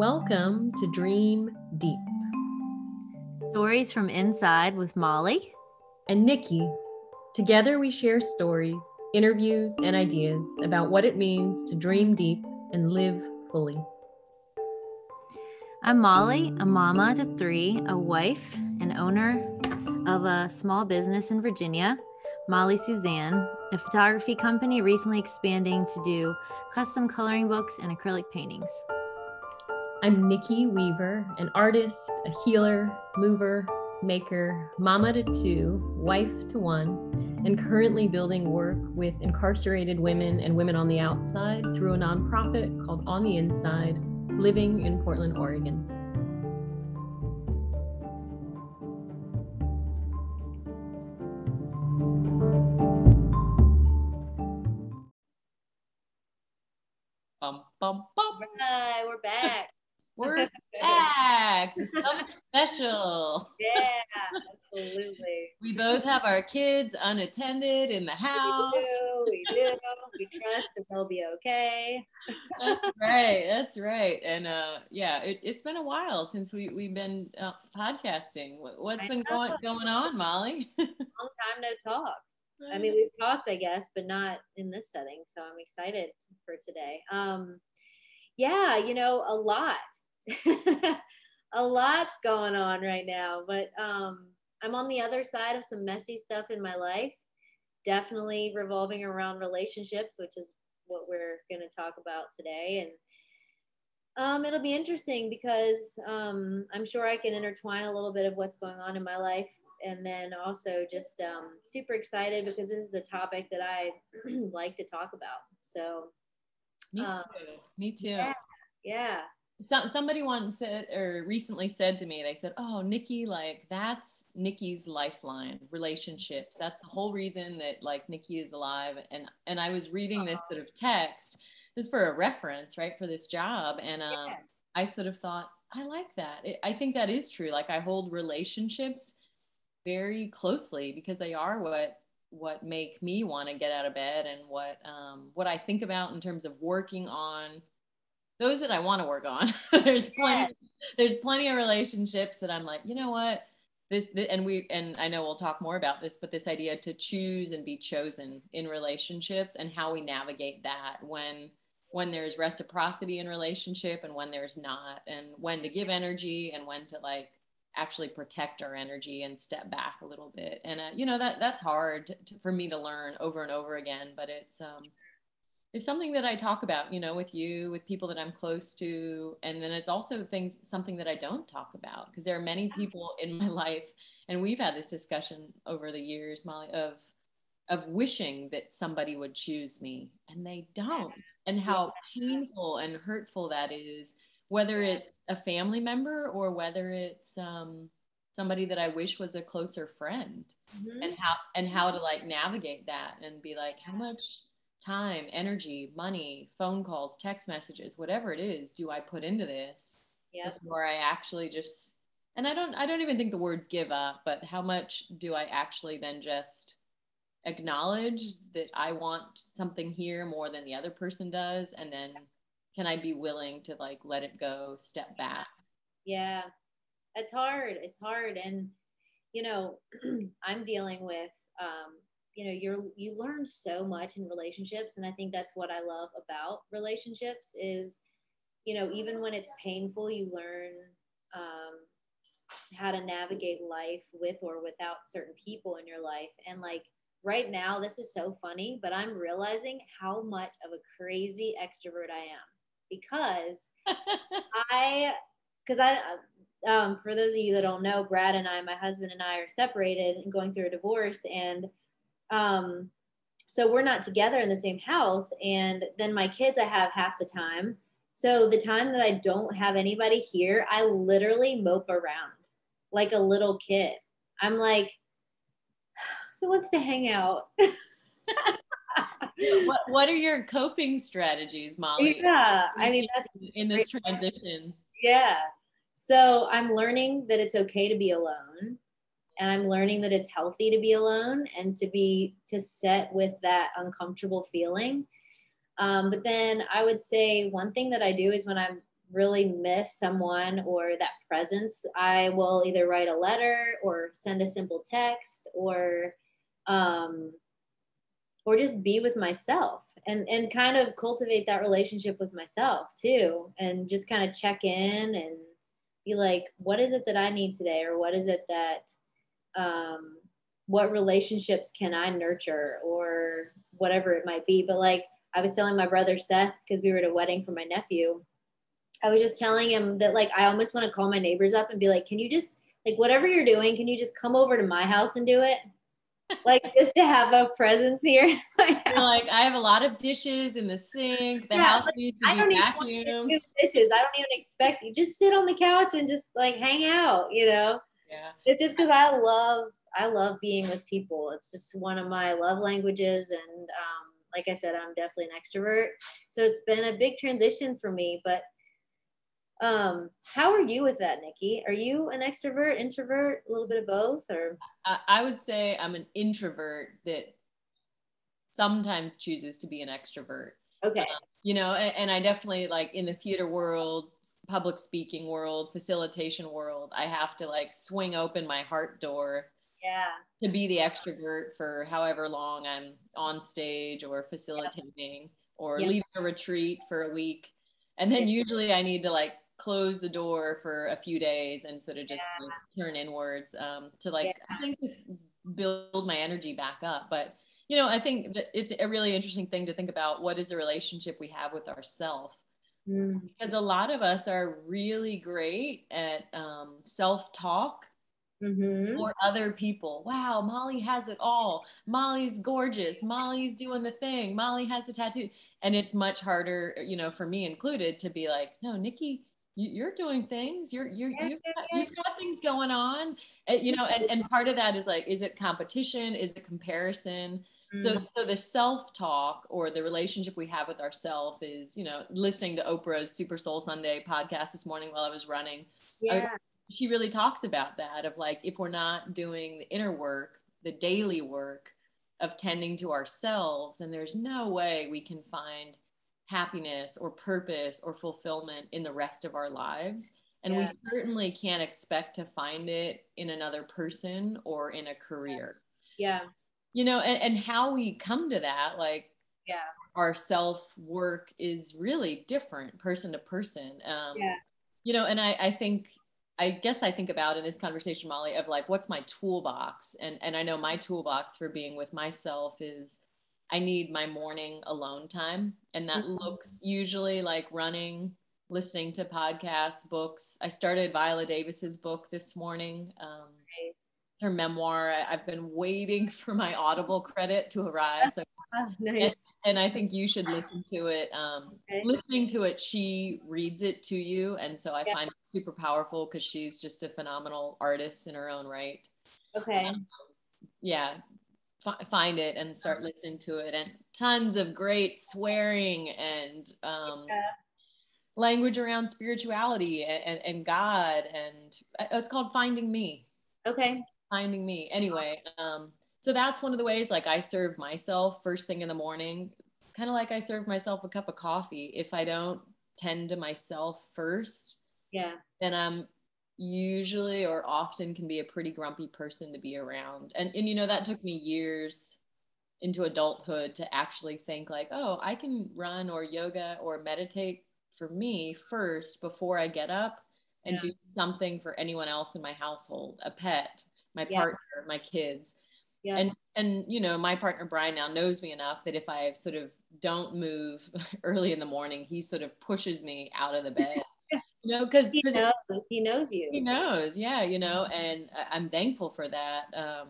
Welcome to Dream Deep. Stories from Inside with Molly and Nikki. Together, we share stories, interviews, and ideas about what it means to dream deep and live fully. I'm Molly, a mama to three, a wife, and owner of a small business in Virginia, Molly Suzanne, a photography company recently expanding to do custom coloring books and acrylic paintings. I'm Nikki Weaver, an artist, a healer, mover, maker, mama to two, wife to one, and currently building work with incarcerated women and women on the outside through a nonprofit called On the Inside, living in Portland, Oregon. Bum, bum, bum. Right, we're back. We're back. Summer special. Yeah, absolutely. We both have our kids unattended in the house. We do. We, do. we trust that they'll be okay. That's right. That's right. And uh, yeah, it, has been a while since we we've been uh, podcasting. What's I been going going on, Molly? Long time no talk. I mean, we've talked, I guess, but not in this setting. So I'm excited for today. Um, yeah, you know, a lot a lot's going on right now, but um, I'm on the other side of some messy stuff in my life, definitely revolving around relationships, which is what we're going to talk about today. And um, it'll be interesting because um, I'm sure I can intertwine a little bit of what's going on in my life. And then also just um, super excited because this is a topic that I like to talk about. So, me um, too. Me too. Yeah. yeah some somebody once said or recently said to me they said oh nikki like that's nikki's lifeline relationships. That's the whole reason that like nikki is alive. And and i was reading this sort of text this for a reference right for this job and um, yeah. i sort of thought i like that. It, i think that is true. Like i hold relationships very closely because they are what what make me want to get out of bed and what um, what i think about in terms of working on those that I want to work on. there's plenty there's plenty of relationships that I'm like, you know what? This, this, and we and I know we'll talk more about this, but this idea to choose and be chosen in relationships and how we navigate that when when there's reciprocity in relationship and when there's not and when to give energy and when to like actually protect our energy and step back a little bit and uh, you know that that's hard to, to, for me to learn over and over again but it's um is something that I talk about, you know, with you, with people that I'm close to. And then it's also things, something that I don't talk about because there are many people in my life, and we've had this discussion over the years, Molly, of of wishing that somebody would choose me and they don't and how painful and hurtful that is whether it's a family member or whether it's um, somebody that i wish was a closer friend mm-hmm. and how and how to like navigate that and be like how much time, energy, money, phone calls, text messages, whatever it is, do I put into this yep. before I actually just and I don't I don't even think the words give up, but how much do I actually then just acknowledge that I want something here more than the other person does and then can I be willing to like let it go, step back? Yeah. It's hard. It's hard and you know, I'm dealing with um you know you're you learn so much in relationships and i think that's what i love about relationships is you know even when it's painful you learn um, how to navigate life with or without certain people in your life. And like right now this is so funny but i'm realizing how much of a crazy extrovert i am because i because i um, for those of you that don't know brad and i my husband and i are separated and going through a divorce and um, so we're not together in the same house. And then my kids, I have half the time. So the time that I don't have anybody here, I literally mope around like a little kid. I'm like, who wants to hang out? what What are your coping strategies, Molly? Yeah, I mean that's in this transition. Yeah, so I'm learning that it's okay to be alone and i'm learning that it's healthy to be alone and to be to set with that uncomfortable feeling. Um, but then i would say one thing that i do is when i'm really miss someone or that presence, I will either write a letter or send a simple text or um, or just be with myself and and kind of cultivate that relationship with myself too and just kind of check in and be like what is it that i need today or what is it that um what relationships can i nurture or whatever it might be but like i was telling my brother seth because we were at a wedding for my nephew i was just telling him that like i almost want to call my neighbors up and be like can you just like whatever you're doing can you just come over to my house and do it like just to have a presence here. like I have a lot of dishes in the sink. The yeah, house like, needs to I be vacuumed. Dishes. I don't even expect you. Just sit on the couch and just like hang out. You know. Yeah. It's just because I love I love being with people. It's just one of my love languages, and um, like I said, I'm definitely an extrovert. So it's been a big transition for me, but um, how are you with that, Nikki? Are you an extrovert, introvert, a little bit of both, or? I would say I'm an introvert that sometimes chooses to be an extrovert. Okay. Um, you know, and, and, I definitely like in the theater world, public speaking world, facilitation world, I have to like swing open my heart door. Yeah. To be the extrovert for however long I'm on stage or facilitating yep. or yep. leading a retreat for a week. And then usually I need to like close the door for a few days and sort of just yeah. like, turn inwards um, to like yeah. I think just build my energy back up. But you know, I think that it's a really interesting thing to think about. What is the relationship we have with ourself? Mm. Because a lot of us are really great at um, self-talk mm-hmm. for other people. Wow, Molly has it all. Molly's gorgeous. Molly's doing the thing. Molly has the tattoo. And it's much harder, you know, for me included, to be like, no, Nikki, you're doing things you're you're you've got, you've got things going on you know and, and part of that is like is it competition is it comparison so mm. so the self talk or the relationship we have with ourselves is you know listening to oprah's super soul sunday podcast this morning while i was running yeah. I, she really talks about that of like if we're not doing the inner work the daily work of tending to ourselves and there's no way we can find happiness or purpose or fulfillment in the rest of our lives. And yeah. we certainly can't expect to find it in another person or in a career. Yeah. You know, and, and how we come to that, like, yeah, our self work is really different person to person. Um, yeah. You know, and I, I think, I guess I think about in this conversation, Molly, of like, what's my toolbox? And, and I know my toolbox for being with myself is I need my morning alone time. And that mm-hmm. looks usually like running, listening to podcasts, books. I started Viola Davis's book this morning. Um, nice. Her memoir. I, have been waiting for my Audible credit to arrive. So oh, nice. And, and, I think you should listen to it. Um, okay. Listening to it, she reads it to you. And so I yeah. find it super powerful because she's just a phenomenal artist in her own right. Okay. Um, yeah, f- find it and start listening to it and tons of great swearing and um, yeah. language around spirituality and, and, god and uh, it's called finding me okay finding me anyway um, so that's one of the ways like i serve myself first thing in the morning kind of like i serve myself a cup of coffee if i don't tend to myself first yeah then i'm usually or often can be a pretty grumpy person to be around. And and you know that took me years into adulthood to actually think like, oh, I can run or yoga or meditate for me first before I get up and yeah. do something for anyone else in my household, a pet, my yeah. partner, my kids. Yeah. And and you know, my partner Brian now knows me enough that if I sort of don't move early in the morning, he sort of pushes me out of the bed you know because he knows he knows you he knows yeah you know and i'm thankful for that um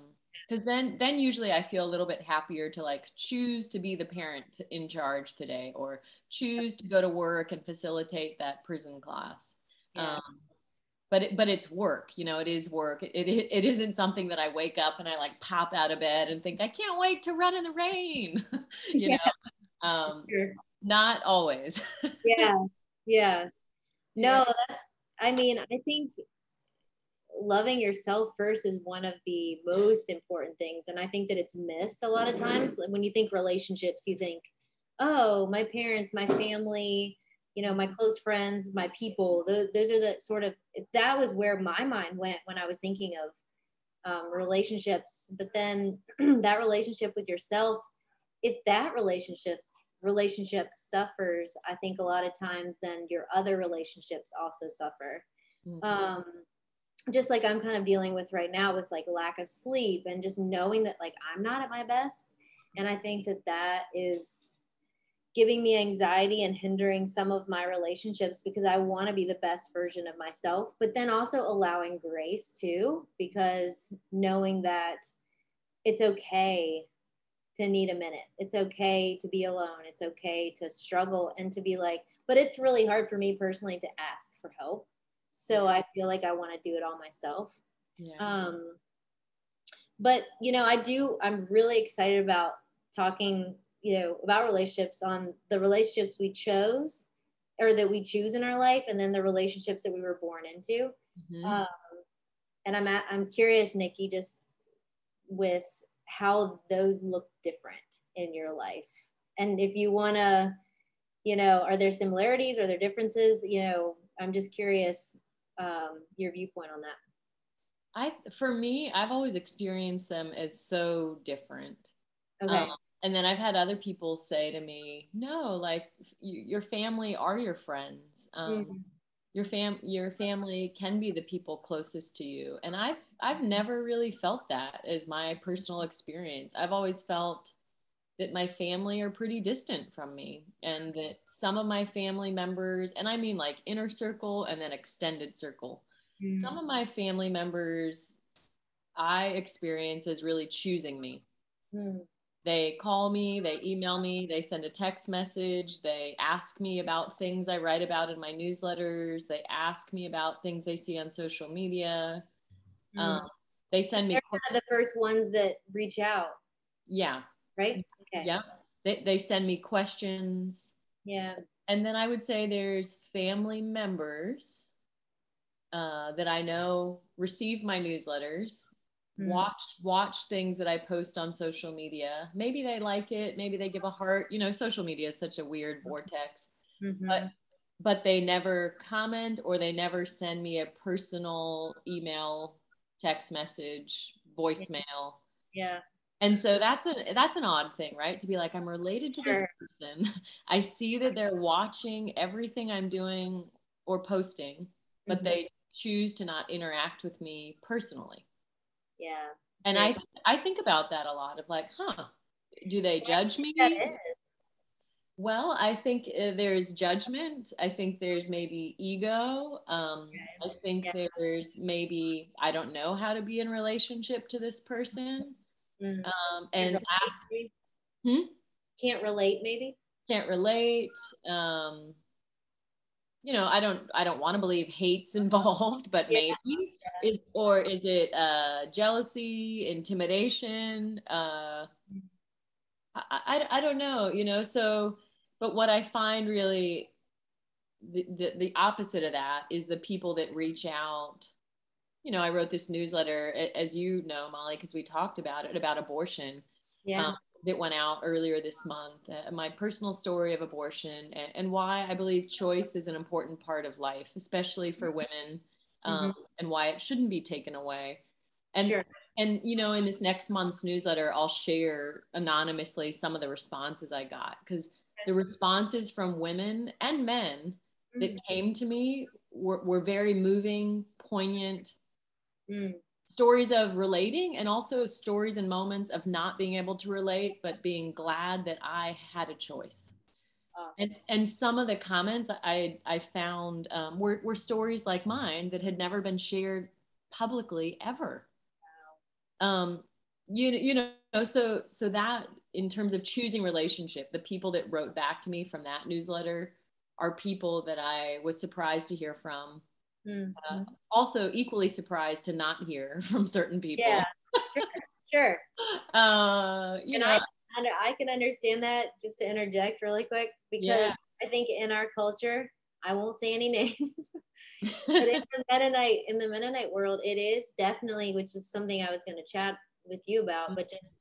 because then then usually i feel a little bit happier to like choose to be the parent in charge today or choose to go to work and facilitate that prison class yeah. um but it, but it's work you know it is work it, it, it isn't something that i wake up and i like pop out of bed and think i can't wait to run in the rain you yeah. know um sure. not always yeah yeah no, that's, I mean, I think loving yourself first is one of the most important things. And I think that it's missed a lot of times. When you think relationships, you think, oh, my parents, my family, you know my close friends my people those, those are the sort of that was where my mind went when i was thinking of um, relationships. But then that relationship with yourself if that relationship relationship suffers i think a lot of times then your other relationships also suffer. Mm-hmm. um, just like i'm kind of dealing with right now with like lack of sleep and just knowing that like i'm not at my best. And i think that that is giving me anxiety and hindering some of my relationships because I want to be the best version of myself, but then also allowing grace too, because knowing that it's okay to need a minute. It's okay to be alone. It's okay to struggle and to be like, but it's really hard for me personally to ask for help. So I feel like I want to do it all myself. Yeah. Um, but you know, I do, I'm really excited about talking you know about relationships on the relationships we chose or that we choose in our life and then the relationships that we were born into. Mm-hmm. um, and i'm at, i'm curious nikki just with how those look different in your life. And if you want to you know are there similarities? Are there differences? You know i'm just curious um, your viewpoint on that. I for me i've always experienced them as so different. Okay. Um, and then I've had other people say to me, "No, like you, your family are your friends. Um, mm-hmm. Your fam, your family can be the people closest to you." And I've I've never really felt that as my personal experience. I've always felt that my family are pretty distant from me, and that some of my family members, and I mean like inner circle and then extended circle, mm-hmm. some of my family members I experience as really choosing me. Mm they call me, they email me, they send a text message, they ask me about things I write about in my newsletters, they ask me about things they see on social media. Mm. Um, they send me They're the first ones that reach out. Yeah. Right? Okay. Yeah. They, they send me questions. Yeah. And then I would say there's family members uh, that I know receive my newsletters. Watch watch things that i post on social media maybe they like it maybe they give a heart you know social media is such a weird mm-hmm. vortex mm-hmm. but but they never comment or they never send me a personal email text message voicemail yeah and so that's a that's an odd thing right to be like i'm related to sure. this person i see that they're watching everything i'm doing or posting but mm-hmm. they choose to not interact with me personally yeah. And I I think about that a lot of like, huh, do they judge me? Well, I think uh, there's judgment. I think there's maybe ego. Um, I think yeah. there's maybe I don't know how to be in relationship to this person. Mm-hmm. Um, and ask, hmm? can't relate, maybe can't relate. Um, you know, I don't I don't want to believe hate's involved, but yeah. maybe is or is it uh, jealousy, intimidation? Uh, I, I I don't know, you know. So, but what I find really the, the, the opposite of that is the people that reach out. You know, I wrote this newsletter, as you know, Molly, because we talked about it about abortion. Yeah. Um, that went out earlier this month, uh, my personal story of abortion and, and, why I believe choice is an important part of life, especially for women, um, mm-hmm. and why it shouldn't be taken away. And sure. and you know, in this next month's newsletter, I'll share anonymously some of the responses I got because the responses from women and men that mm-hmm. came to me were, were very moving, poignant. Mm stories of relating and also stories and moments of not being able to relate but being glad that i had a choice awesome. and and some of the comments i i found um, were, were stories like mine that had never been shared publicly ever wow. um you, you know so so that in terms of choosing relationship the people that wrote back to me from that newsletter are people that i was surprised to hear from Mm-hmm. Uh, also, equally surprised to not hear from certain people. Yeah, sure. sure. Uh, you and know, I, I can understand that. Just to interject really quick, because yeah. I think in our culture, I won't say any names, but in the Mennonite in the Mennonite world, it is definitely, which is something I was going to chat with you about, mm-hmm. but just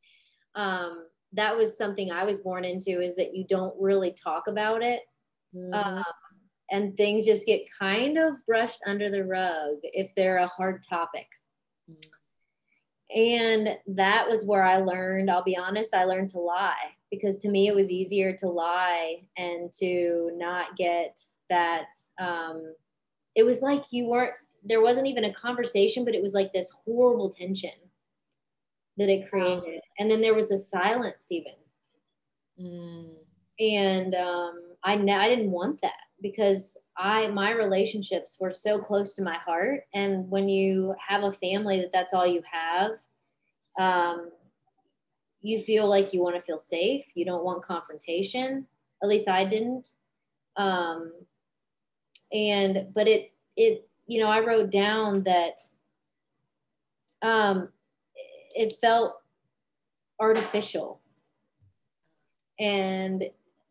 um, that was something I was born into is that you don't really talk about it. Mm-hmm. Um, and things just get kind of brushed under the rug if they're a hard topic. And that was where I learned, I'll be honest, I learned to lie because to me it was easier to lie and to not get that. Um, it was like you weren't, there wasn't even a conversation, but it was like this horrible tension that it created. Wow. And then there was a silence even. Mm. And um, I, I didn't want that because I my relationships were so close to my heart, and when you have a family that that's all you have, um, you feel like you want to feel safe. You don't want confrontation. At least I didn't. Um, and but it it you know I wrote down that um, it felt artificial and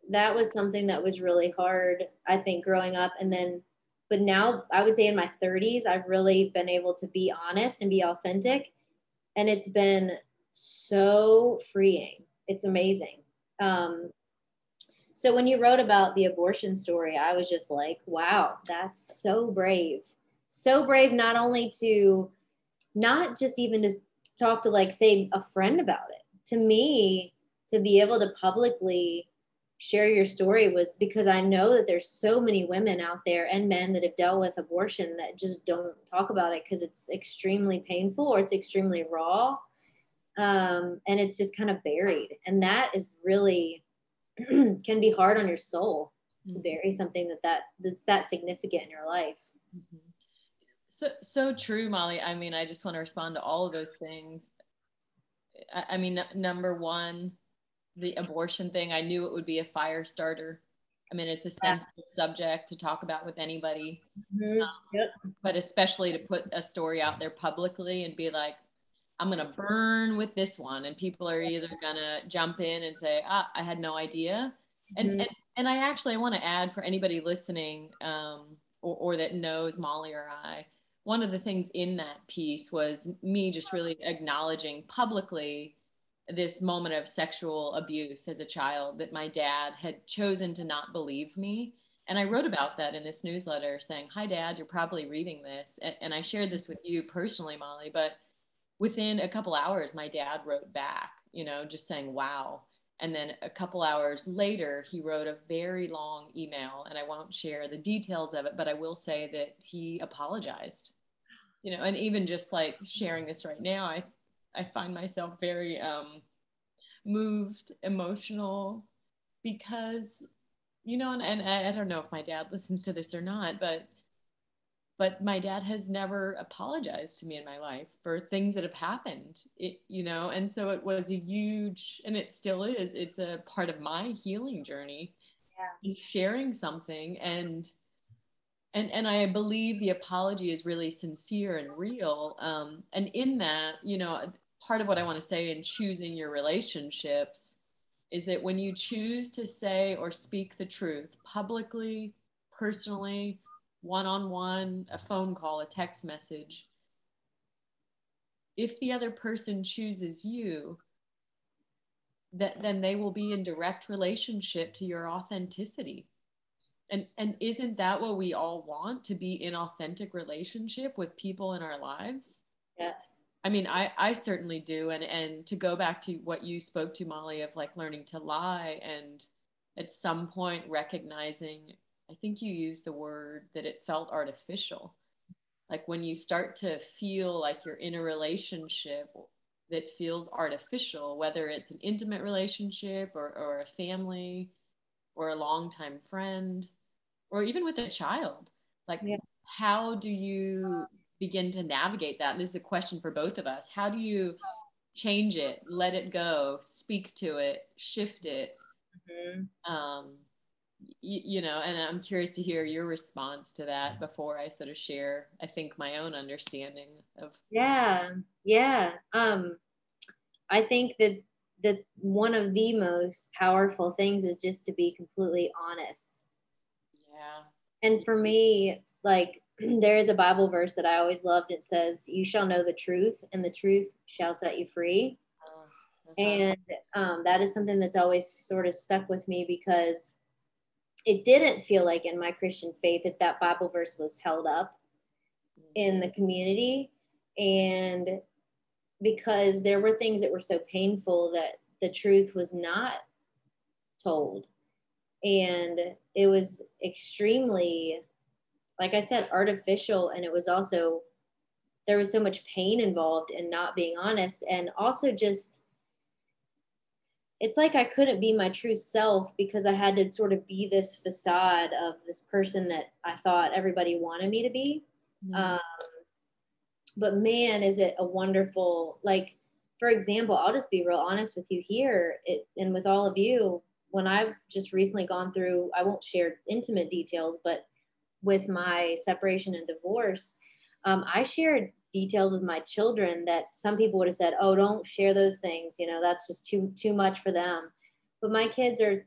that was something that was really hard, I think, growing up. And then, but now I would say in my 30s, I've really been able to be honest and be authentic. And it's been so freeing. It's amazing. Um, so when you wrote about the abortion story, I was just like, wow, that's so brave. So brave, not only to, not just even to talk to, like, say, a friend about it. To me, to be able to publicly share your story was because I know that there's so many women out there and men that have dealt with abortion that just don't talk about it because it's extremely painful or it's extremely raw. Um, and it's just kind of buried. And that is really can be hard on your soul mm-hmm. to bury something that, that that's that significant in your life. Mm-hmm. So so true, Molly. I mean, I just want to respond to all of those things. I, I mean, n- number one, the abortion thing, I knew it would be a fire starter. I mean, it's a sensitive subject to talk about with anybody, mm-hmm. um, yep. but especially to put a story out there publicly and be like, I'm going to burn with this one. And people are either going to jump in and say, ah, I had no idea. And, mm-hmm. and, and I actually I want to add for anybody listening um, or, or that knows Molly or I, one of the things in that piece was me just really acknowledging publicly this moment of sexual abuse as a child that my dad had chosen to not believe me. And I wrote about that in this newsletter saying, Hi, dad, you're probably reading this. And, I shared this with you personally, Molly, but within a couple hours, my dad wrote back, you know, just saying, Wow. And then a couple hours later, he wrote a very long email, and I won't share the details of it, but I will say that he apologized. You know, and even just like sharing this right now, I I find myself very um, moved, emotional, because you know, and, and I, I don't know if my dad listens to this or not, but but my dad has never apologized to me in my life for things that have happened it, you know and so it was a huge and it still is it's a part of my healing journey yeah. sharing something and and and i believe the apology is really sincere and real um, and in that you know part of what I want to say in choosing your relationships is that when you choose to say or speak the truth publicly, personally, one on one, a phone call, a text message, if the other person chooses you, that then they will be in direct relationship to your authenticity. And and isn't that what we all want to be in authentic relationship with people in our lives? Yes. I mean, I, I certainly do. And, and to go back to what you spoke to, Molly, of like learning to lie and at some point recognizing, I think you used the word that it felt artificial. Like when you start to feel like you're in a relationship that feels artificial, whether it's an intimate relationship or, or a family or a longtime friend, or even with a child, like yeah. how do you begin to navigate that? And this is a question for both of us. How do you change it, let it go, speak to it, shift it? Mm-hmm. Um, you, you know, and I'm curious to hear your response to that before I sort of share, I think, my own understanding of. Yeah, yeah. Um, I think that that one of the most powerful things is just to be completely honest. Yeah. And for me, like there is a Bible verse that I always loved. It says, You shall know the truth, and the truth shall set you free. Uh-huh. And um, that is something that's always sort of stuck with me because it didn't feel like in my Christian faith that that Bible verse was held up in the community. And because there were things that were so painful that the truth was not told. And it was extremely, like I said, artificial. And it was also, there was so much pain involved in not being honest. And also just, it's like I couldn't be my true self because I had to sort of be this facade of this person that I thought everybody wanted me to be. Mm-hmm. Um, but man, is it a wonderful, like, for example, I'll just be real honest with you here it, and with all of you. When I've just recently gone through, I won't share intimate details, but with my separation and divorce, um, I shared details with my children that some people would have said, "Oh, don't share those things. You know, that's just too too much for them." But my kids are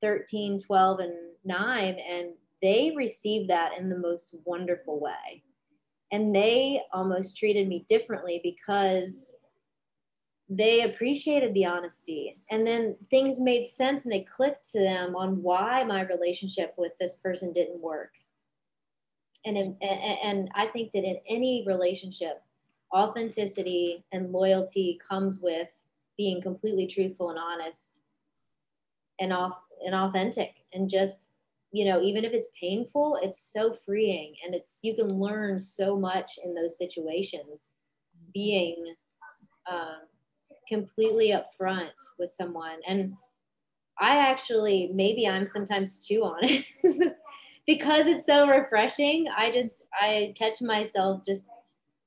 13, 12 and 9 and they received that in the most wonderful way. And they almost treated me differently because they appreciated the honesty and then things made sense and they clicked to them on why my relationship with this person didn't work and in, and I think that in any relationship, authenticity and loyalty comes with being completely truthful and honest and off and authentic. And just you know even if it's painful it's so freeing. And it's you can learn so much in those situations being um, completely upfront with someone. And i actually maybe i'm sometimes too honest because it's so refreshing, I just I catch myself just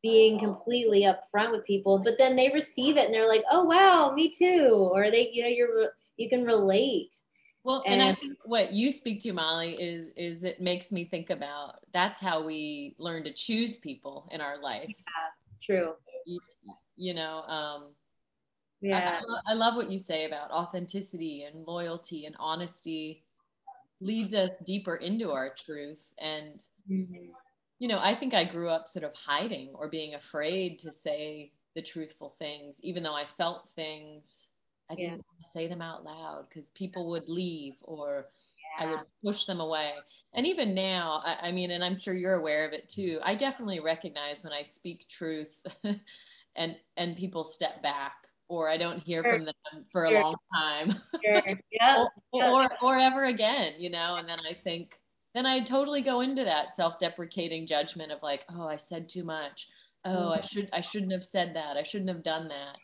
being completely upfront with people, but then they receive it and they're like, "Oh wow, me too," or they, you know, you're you can relate. Well, and, and I think what you speak to, Molly, is is it makes me think about that's how we learn to choose people in our life. Yeah, true. You, you know, um, yeah, I, I love what you say about authenticity and loyalty and honesty leads us deeper into our truth and mm-hmm. you know i think i grew up sort of hiding or being afraid to say the truthful things even though i felt things i didn't yeah. say them out loud because people would leave or yeah. i would push them away and even now I, I mean and i'm sure you're aware of it too i definitely recognize when i speak truth and and people step back or I don't hear sure. from them for a long time. Sure. Yeah. or, or, or ever again, you know, and then I think then I totally go into that self-deprecating judgment of like, oh, I said too much. Oh, mm-hmm. I should I shouldn't have said that. I shouldn't have done that.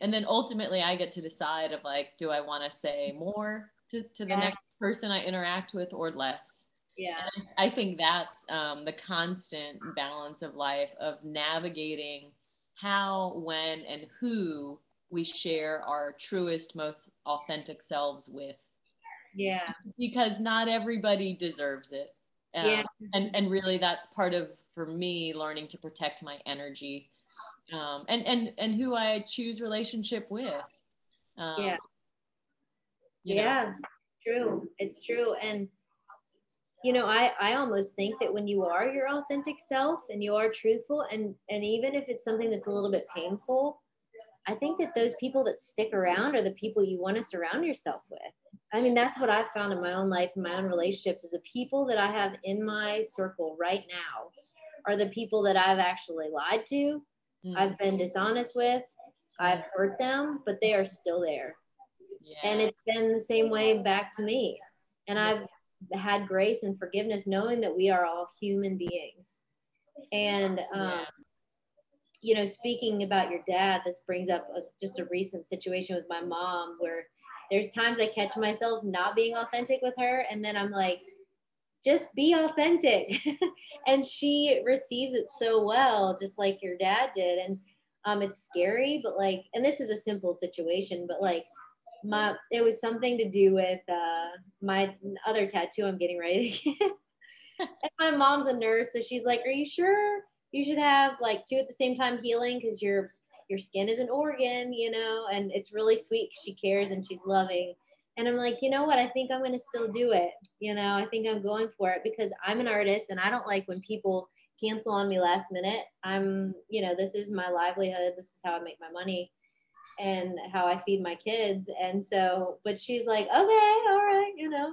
And then ultimately I get to decide of like, do I want to say more to, to the yeah. next person I interact with or less? Yeah. And I think that's um, the constant balance of life of navigating how, when, and who we share our truest, most authentic selves with. Yeah. Because not everybody deserves it. Um, yeah. And and really, that's part of for me learning to protect my energy, um, and and and who I choose relationship with. Um, yeah. Yeah. Know. True. It's true. And you know i i almost think that when you are your authentic self and you are truthful and and even if it's something that's a little bit painful I think that those people that stick around are the people you want to surround yourself with. I mean, that's what I've found in my own life, in my own relationships, is the people that I have in my circle right now are the people that I've actually lied to, mm. I've been dishonest with, I've hurt them, but they are still there. Yeah. And it's been the same way back to me. And I've had grace and forgiveness knowing that we are all human beings. And um, yeah you know, speaking about your dad, this brings up a, just a recent situation with my mom where there's times I catch myself not being authentic with her, and then I'm like, just be authentic. and she receives it so well, just like your dad did. And um, it's scary, but like, and this is a simple situation, but like, my it was something to do with uh, my other tattoo I'm getting ready to get. and my mom's a nurse, so she's like, "Are you sure?" You should have like two at the same time healing because your your skin is an organ, you know, and it's really sweet. She cares and she's loving. And I'm like, you know what? I think I'm going to still do it. You know, I think I'm going for it because I'm an artist and I don't like when people cancel on me last minute. I'm, you know, this is my livelihood. This is how I make my money and how I feed my kids. And so, but she's like, okay, all right, you know.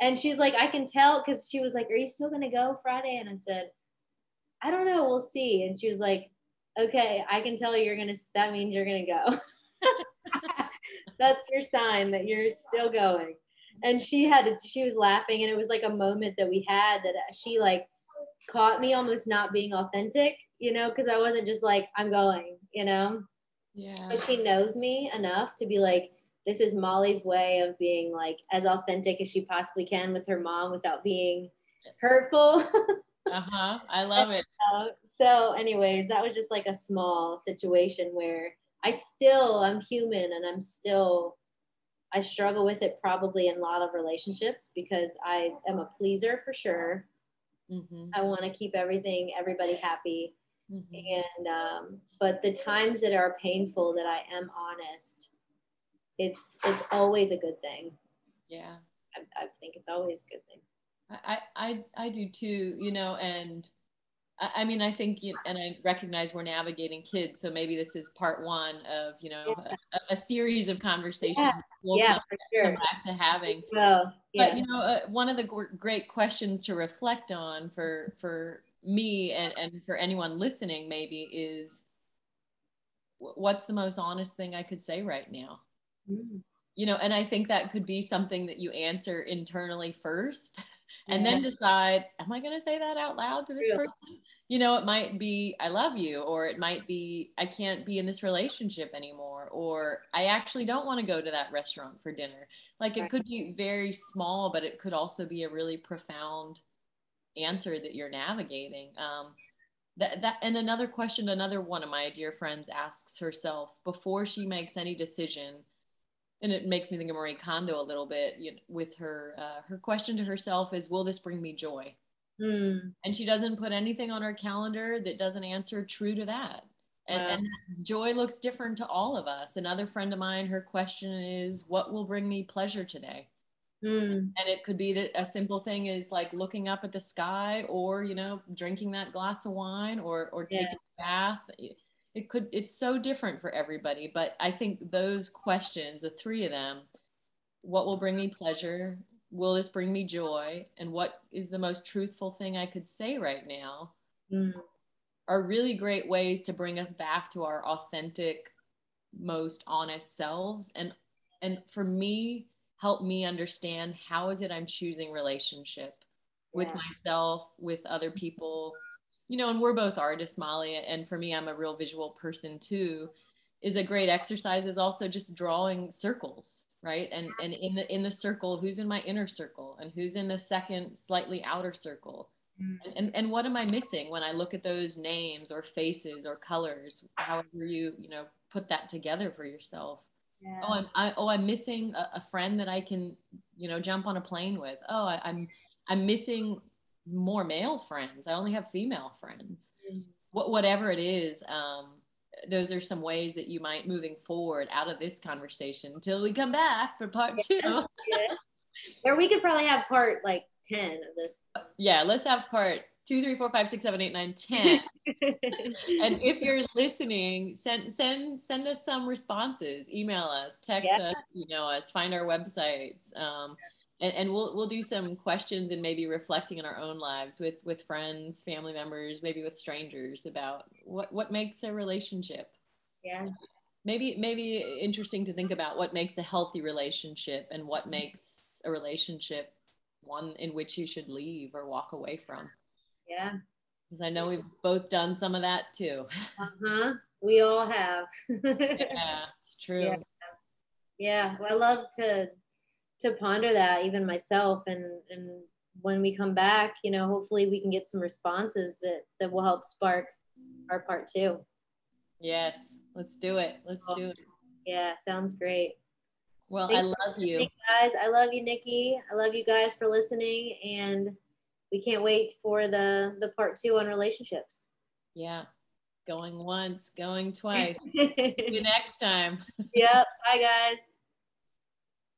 And she's like, I can tell because she was like, Are you still gonna go Friday? And I said, I don't know, we'll see. And she was like, Okay, I can tell you're gonna that means you're gonna go. That's your sign that you're still going. And she had she was laughing and it was like a moment that we had that she like caught me almost not being authentic, you know, because I wasn't just like, I'm going, you know. Yeah. But she knows me enough to be like, this is Molly's way of being like as authentic as she possibly can with her mom without being hurtful. uh-huh. I love it. Uh, so, anyways, that was just like a small situation where I still I'm human and I'm still I struggle with it probably in a lot of relationships because I am a pleaser for sure. Mm-hmm. I want to keep everything, everybody happy. Mm-hmm. And, um, but the times that are painful that I am honest, it's, it's always a good thing. Yeah. I, I think it's always a good thing. I, I, I do too, you know, and I mean, I think, and I recognize we're navigating kids, so maybe this is part one of, you know, yeah. a, a, series of conversations yeah, we'll yeah come, for sure. back to having. Well, yeah. But you know, uh, one of the g- great questions to reflect on for for me and and for anyone listening maybe is, what's the most honest thing I could say right now? Mm. You know, and I think that could be something that you answer internally first. and then decide am i going to say that out loud to this yeah. person? You know it might be i love you or it might be i can't be in this relationship anymore or i actually don't want to go to that restaurant for dinner. Like it could be very small but it could also be a really profound answer that you're navigating. Um, that, that and another question another one of my dear friends asks herself before she makes any decision and it makes me think of Marie Kondo a little bit you know, with her uh, her question to herself is will this bring me joy mm. and she doesn't put anything on her calendar that doesn't answer true to that and, wow. and joy looks different to all of us another friend of mine her question is what will bring me pleasure today mm. and it could be that a simple thing is like looking up at the sky or you know drinking that glass of wine or or taking yeah. a bath it could it's so different for everybody but i think those questions the three of them what will bring me pleasure? Will this bring me joy? And what is the most truthful thing i could say right now mm. are really great ways to bring us back to our authentic most honest selves. And and for me help me understand how is it i'm choosing relationship with myself with other people you know, and we're both artists, Molly, and for me, I'm a real visual person too. Is a great exercise is also just drawing circles, right? And and in the in the circle, who's in my inner circle, and who's in the second, slightly outer circle, mm. and, and and what am I missing when I look at those names or faces or colors, however you you know put that together for yourself. Yeah. Oh, I'm I, oh I'm missing a, a, friend that I can you know jump on a plane with. Oh, I, I'm I'm missing more male friends. I only have female friends. Mm-hmm. What, whatever it is, um, those are some ways that you might moving forward out of this conversation until we come back for part two. Yeah. Or we could probably have part like 10 of this. Yeah, let's have part two, three, four, five, six, seven, eight, nine, ten. and if you're listening, send send send us some responses. Email us, text yeah. us, know us, find our websites. Um, and, and we'll we'll do some questions and maybe reflecting in our own lives with with friends family members maybe with strangers about what what makes a relationship. Yeah. Maybe maybe interesting to think about what makes a healthy relationship and what makes a relationship one in which you should leave or walk away from. Yeah. Because i know we've both done some of that too. Uh-huh. We all have. Yeah it's true. Yeah. yeah. Well i love to to ponder that even myself. And and when we come back you know hopefully we can get some responses that that will help spark our part two. Yes let's do it. Let's do it. Yeah sounds great. Well Thank i love you guys. I love you nikki. I love you guys for listening and we can't wait for the the part two on relationships. Yeah going once going twice. See you next time. Yep bye guys